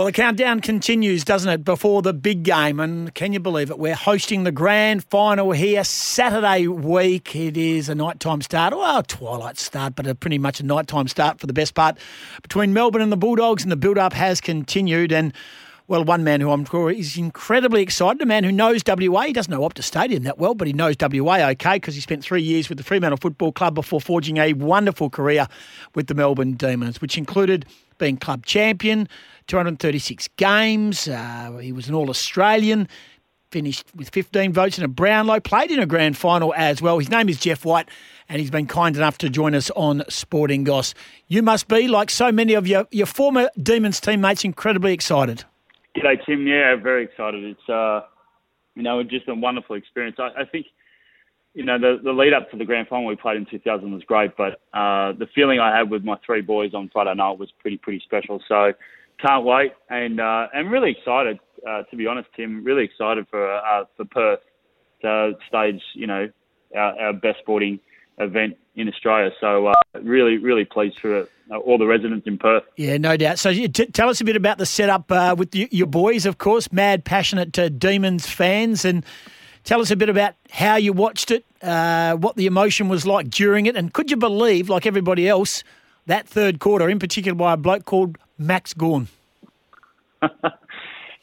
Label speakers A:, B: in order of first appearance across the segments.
A: Well, the countdown continues, doesn't it, before the big game? And can you believe it? We're hosting the grand final here Saturday week. It is a nighttime start, well, a twilight start, but a pretty much a nighttime start for the best part between Melbourne and the Bulldogs. And the build up has continued. And well, one man who I'm sure is incredibly excited, a man who knows WA. He doesn't know Optus Stadium that well, but he knows WA okay because he spent three years with the Fremantle Football Club before forging a wonderful career with the Melbourne Demons, which included being club champion, 236 games. Uh, he was an All Australian, finished with 15 votes in a Brownlow, played in a grand final as well. His name is Jeff White, and he's been kind enough to join us on Sporting Goss. You must be, like so many of your, your former Demons teammates, incredibly excited.
B: G'day, Tim. Yeah, very excited. It's uh, you know, just a wonderful experience. I, I think, you know, the the lead up to the grand final we played in 2000 was great, but uh, the feeling I had with my three boys on Friday night was pretty pretty special. So, can't wait, and uh, I'm really excited. Uh, to be honest, Tim, really excited for uh, for Perth to stage, you know, our, our best sporting event in Australia. So uh, really, really pleased for uh, all the residents in Perth.
A: Yeah, no doubt. So t- tell us a bit about the setup uh, with y- your boys, of course, mad, passionate uh, Demons fans, and tell us a bit about how you watched it, uh, what the emotion was like during it, and could you believe, like everybody else, that third quarter, in particular by a bloke called Max Gawn?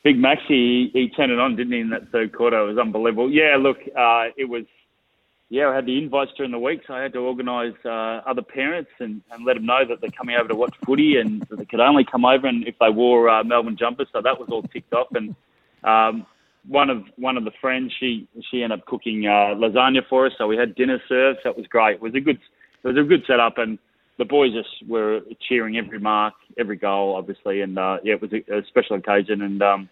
B: Big Maxi, he, he turned it on, didn't he, in that third quarter? It was unbelievable. Yeah, look, uh, it was yeah, I had the invites during the week, so I had to organise uh, other parents and, and let them know that they're coming over to watch footy and that they could only come over and if they wore uh, Melbourne jumpers. So that was all ticked off. And um, one of one of the friends, she she ended up cooking uh, lasagna for us, so we had dinner served. So was great. It was a good it was a good setup, and the boys just were cheering every mark, every goal, obviously. And uh, yeah, it was a, a special occasion, and um,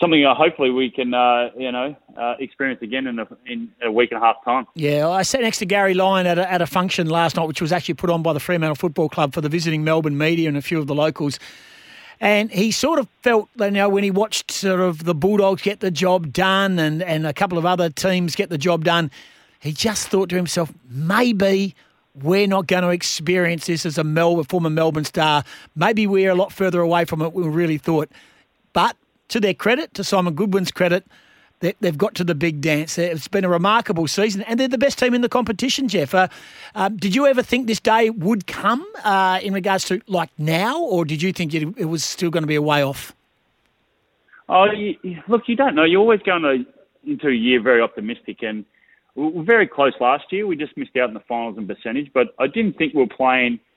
B: something uh, hopefully we can, uh, you know, uh, experience again in a, in a week and a half time.
A: Yeah, I sat next to Gary Lyon at a, at a function last night, which was actually put on by the Fremantle Football Club for the visiting Melbourne media and a few of the locals. And he sort of felt, you know, when he watched sort of the Bulldogs get the job done and, and a couple of other teams get the job done, he just thought to himself, maybe we're not going to experience this as a Melbourne, former Melbourne star. Maybe we're a lot further away from it we really thought. But to their credit, to Simon Goodwin's credit, they, have got to the big dance. It's been a remarkable season, and they're the best team in the competition, Jeff. Uh, um, did you ever think this day would come uh, in regards to like now, or did you think it, was still going to be a way off?
B: Oh, you, look, you don't know. You always go into, into a year very optimistic, and we were very close last year. We just missed out in the finals and percentage, but I didn't think we were playing –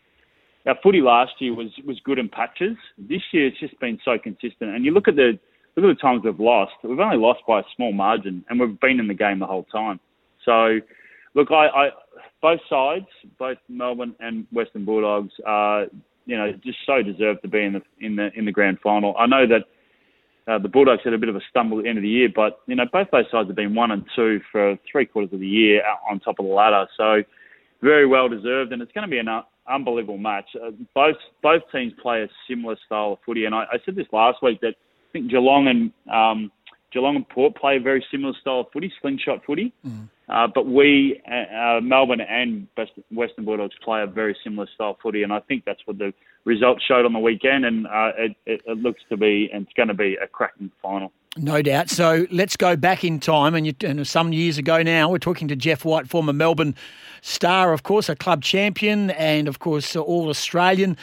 B: our footy last year was was good in patches. This year it's just been so consistent. And you look at the look at the times we've lost. We've only lost by a small margin, and we've been in the game the whole time. So, look, I, I both sides, both Melbourne and Western Bulldogs, are you know just so deserve to be in the in the in the grand final. I know that. Uh, the Bulldogs had a bit of a stumble at the end of the year, but you know both those sides have been one and two for three quarters of the year on top of the ladder. So very well deserved, and it's going to be an unbelievable match. Uh, both both teams play a similar style of footy, and I, I said this last week that I think Geelong and um, Geelong and Port play a very similar style of footy, slingshot footy. Mm. Uh, but we, uh, uh Melbourne and Western Bulldogs, play a very similar style of footy, and I think that's what the results showed on the weekend, and uh, it, it, it looks to be, and it's going to be a cracking final.
A: No doubt. So let's go back in time, and, you, and, some years ago now, we're talking to Jeff White, former Melbourne star, of course, a club champion, and of course, all Australian.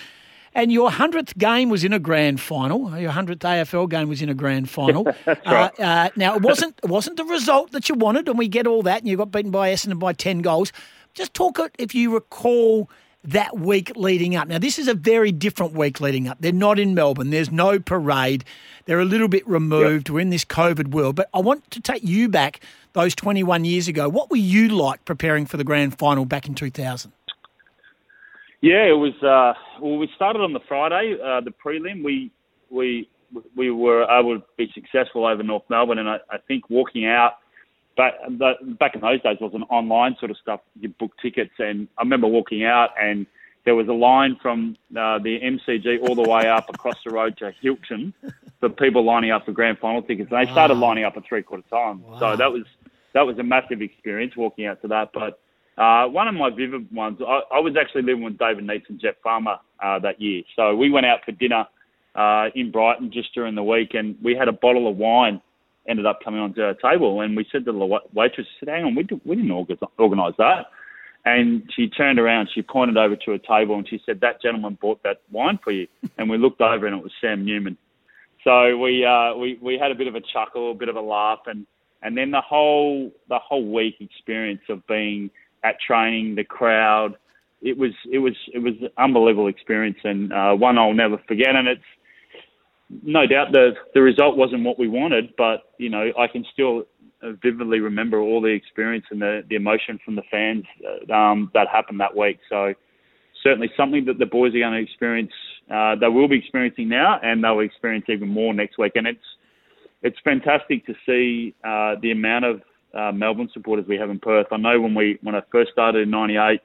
A: And your hundredth game was in a grand final. Your hundredth AFL game was in a grand final.
B: That's right.
A: Uh, uh, now it wasn't it wasn't the result that you wanted, and we get all that. And you got beaten by Essendon by ten goals. Just talk it if you recall that week leading up. Now, this is a very different week leading up. They're not in Melbourne. There's no parade. They're a little bit removed. Yep. We're in this COVID world. But I want to take you back those 21 years ago. What were you like preparing for the grand final back in 2000?
B: Yeah, it was. Uh, well, we started on the Friday, uh, the prelim. We we we were able to be successful over North Melbourne, and I, I think walking out back back in those days it was an online sort of stuff. You book tickets, and I remember walking out, and there was a line from uh, the MCG all the way up across the road to Hilton for people lining up for grand final tickets. And they wow. started lining up at three quarter time, wow. so that was that was a massive experience walking out to that. But uh, one of my vivid ones, I, I was actually living with David Neitz and Jeff Farmer uh, that year, so we went out for dinner uh, in Brighton just during the week, and we had a bottle of wine ended up coming onto our table, and we said to the waitress, "said Hang on, we, we didn't organise that." And she turned around, she pointed over to a table, and she said, "That gentleman bought that wine for you." and we looked over, and it was Sam Newman. So we uh, we we had a bit of a chuckle, a bit of a laugh, and and then the whole the whole week experience of being at training, the crowd, it was it was it was an unbelievable experience and uh, one I'll never forget. And it's no doubt the the result wasn't what we wanted, but you know I can still vividly remember all the experience and the the emotion from the fans uh, um, that happened that week. So certainly something that the boys are going to experience. Uh, they will be experiencing now, and they'll experience even more next week. And it's it's fantastic to see uh, the amount of uh, Melbourne supporters we have in Perth. I know when we when I first started in '98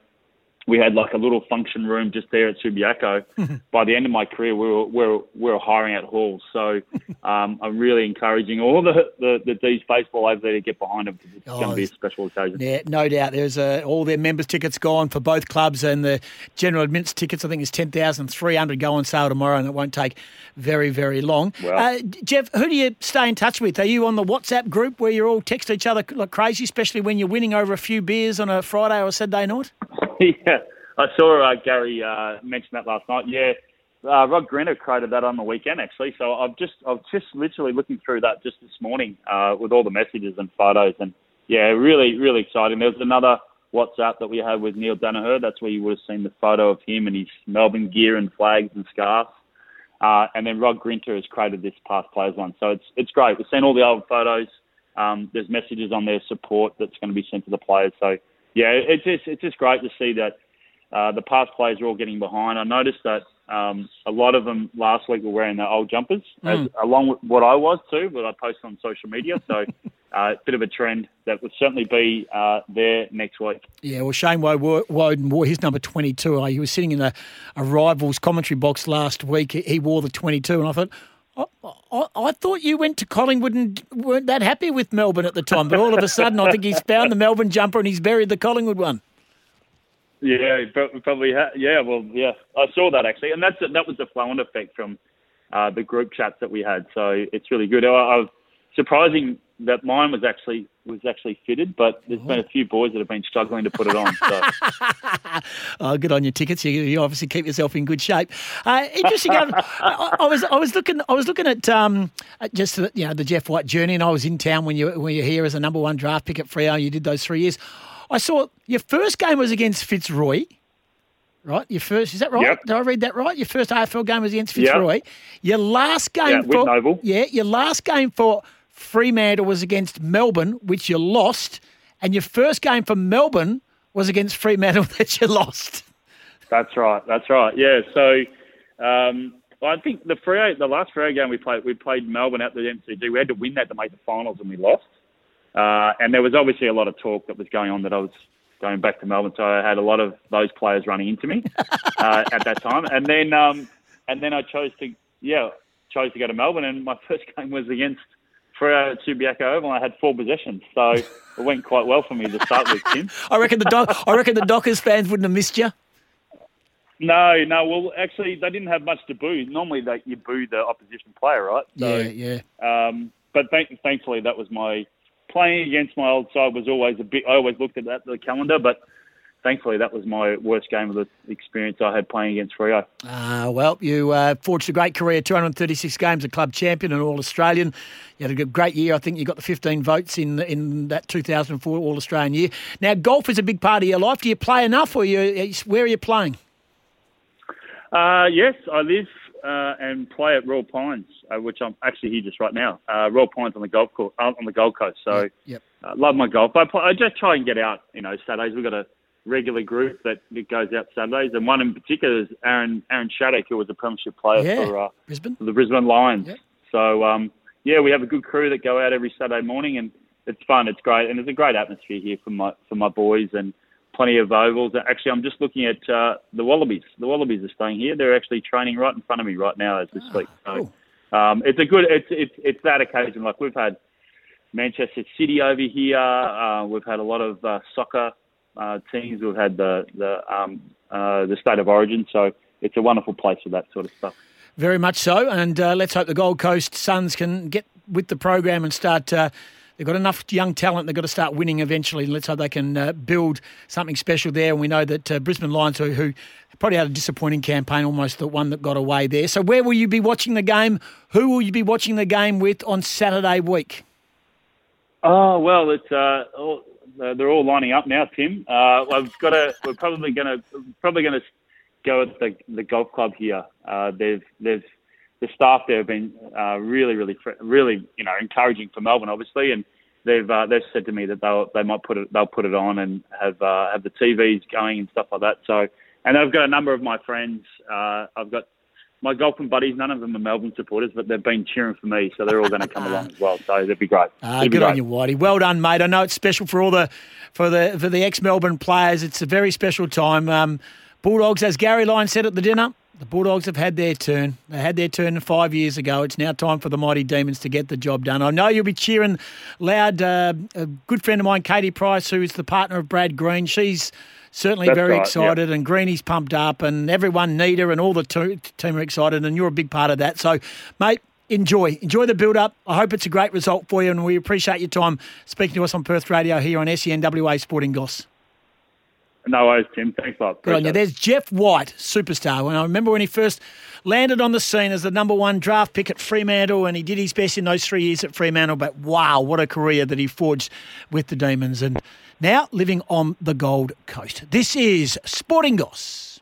B: we had like a little function room just there at Subiaco. By the end of my career, we were, we were, we were hiring out halls. So um, I'm really encouraging all the, the, the D's baseball over there to get behind them because it's oh, going to be a special occasion.
A: Yeah, no doubt. There's uh, all their members' tickets gone for both clubs, and the general admittance tickets, I think, is 10,300 go on sale tomorrow, and it won't take very, very long. Well, uh, Jeff, who do you stay in touch with? Are you on the WhatsApp group where you all text each other like crazy, especially when you're winning over a few beers on a Friday or a Saturday night?
B: yeah, I saw uh, Gary uh, mention that last night. Yeah, uh, Rod Grinter created that on the weekend actually. So I've just I've just literally looking through that just this morning uh, with all the messages and photos, and yeah, really really exciting. There was another WhatsApp that we had with Neale Daniher. That's where you would have seen the photo of him and his Melbourne gear and flags and scarves. Uh, and then Rod Grinter has created this past players one. So it's it's great. We've seen all the old photos. Um, there's messages on their support that's going to be sent to the players. So yeah, it's just it's just great to see that uh, the past players are all getting behind. I noticed that um, a lot of them last week were wearing their old jumpers, mm. as, along with what I was too, but I posted on social media. So a uh, bit of a trend that would certainly be uh, there next week.
A: Yeah, well, Shane Woewodin wore his number 22. Uh, he was sitting in a, a Rivals commentary box last week. He wore the 22, and I thought, I, I, thought you went to Collingwood and weren't that happy with Melbourne at the time, but all of a sudden I think he's found the Melbourne jumper and he's buried the Collingwood one.
B: Yeah, probably. Ha- yeah, well, yeah, I saw that actually, and that's that was the flow effect from uh, the group chats that we had. So it's really good. I, I was surprising that mine was actually was actually fitted, but there's been a few boys that have been struggling to put it on. So.
A: oh, good on your tickets. You, you, obviously keep yourself in good shape. Uh, interesting. I, I, was I was looking I was looking at um, just you know the Jeff White journey, and I was in town when you when you're here as a number one draft pick at Freo. You did those three years. I saw your first game was against Fitzroy, right? Your first is that right? Yep. Did I read that right? Your first AFL game was against Fitzroy. Yep. Your last game
B: yeah, for
A: Noble. yeah, your last game for Fremantle was against Melbourne, which you lost, and your first game for Melbourne was against Fremantle that you lost.
B: That's right. That's right. Yeah. So. Um, I think the Freo, the last Freo game we played, we played Melbourne at the MCG. We had to win that to make the finals, and we lost. Uh, and there was obviously a lot of talk that was going on that I was going back to Melbourne, so I had a lot of those players running into me uh, at that time. And then, um, and then I chose to, yeah, chose to go to Melbourne, and my first game was against At Subiaco Oval. I had four possessions, so it went quite well for me to start with, Tim.
A: I reckon the Do- I reckon the Dockers fans wouldn't have missed you.
B: No, no. Well, actually, they didn't have much to boo. Normally, they, you boo the opposition player, right?
A: So, yeah,
B: yeah. Um, but th- thankfully, that was my playing against my old side was always a bit. I always looked at that the calendar, but thankfully that was my worst game of the experience I had playing against Freo.
A: Uh, well, you uh, forged a great career, 236 games, a club champion and All Australian. You had a great year. I think you got the 15 votes in in that 2004 All Australian year. Now, golf is a big part of your life. Do you play enough, or you, where are you playing?
B: Uh, yes, I live uh, and play at Royal Pines, uh, which I'm actually here just right now. Uh, Royal Pines on the golf course, uh, on the Gold Coast. So,
A: yep.
B: Uh, love my golf. I, play, I just try and get out. You know, Saturdays we've got a regular group that, goes out Saturdays, and one in particular is Aaron Aaron Shattock, who was a premiership player
A: yeah.
B: for, uh,
A: Brisbane.
B: for the Brisbane Lions. Yep. So, um, yeah, we have a good crew that go out every Saturday morning, and it's fun. It's great, and it's a great atmosphere here for my for my boys and plenty of ovals. Actually, I'm just looking at uh, the Wallabies. The Wallabies are staying here. They're actually training right in front of me right now as we ah, speak. So cool. um, it's a good. It's it's it's that occasion. Like we've had Manchester City over here. Uh, we've had a lot of uh, soccer uh, teams. We've had the the um, uh, the state of origin. So it's a wonderful place for that sort of stuff.
A: Very much so. And uh, let's hope the Gold Coast Suns can get with the program and start. Uh, they've got enough young talent. They've got to start winning eventually. Let's hope they can uh, build something special there. And we know that uh, Brisbane Lions, who, who probably had a disappointing campaign, almost the one that got away there. So, where will you be watching the game? Who will you be watching the game with on Saturday week?
B: Oh well, it's uh, all, they're all lining up now, Tim. Uh, I've got to. We're probably going to probably going to go at the the golf club here. Uh, they've they've the staff there have been uh, really really really you know encouraging for Melbourne, obviously, and they've uh, they've said to me that they'll they might put it they'll put it on and have uh, have the TVs going and stuff like that. So, and I've got a number of my friends. Uh, I've got my golfing buddies, none of them are Melbourne supporters, but they've been cheering for me, so they're all going to come along as well. So that'd be great.
A: Uh, good
B: great.
A: on you, Whitey. Well done, mate. I know it's special for all the for the for the ex Melbourne players. It's a very special time. Um, Bulldogs, as Gary Lyon said at the dinner, the Bulldogs have had their turn. They had their turn five years ago. It's now time for the Mighty Demons to get the job done. I know you'll be cheering loud. Uh, a good friend of mine, Katie Price, who is the partner of Brad Green, she's certainly
B: That's
A: very
B: right,
A: excited, and Greeny's pumped up, and everyone, Nita and all the to- team are excited, and you're a big part of that. So, mate, enjoy. Enjoy the build up. I hope it's a great result for you, and we appreciate your time speaking to us on Perth Radio here on SENWA Sporting Goss.
B: No worries, Tim. Thanks a lot.
A: Good on you. There's Jeff White, superstar. When I remember when he first landed on the scene as the number one draft pick at Fremantle, and he did his best in those three years at Fremantle. But wow, what a career that he forged with the Demons, and now living on the Gold Coast. This is Sporting Goss.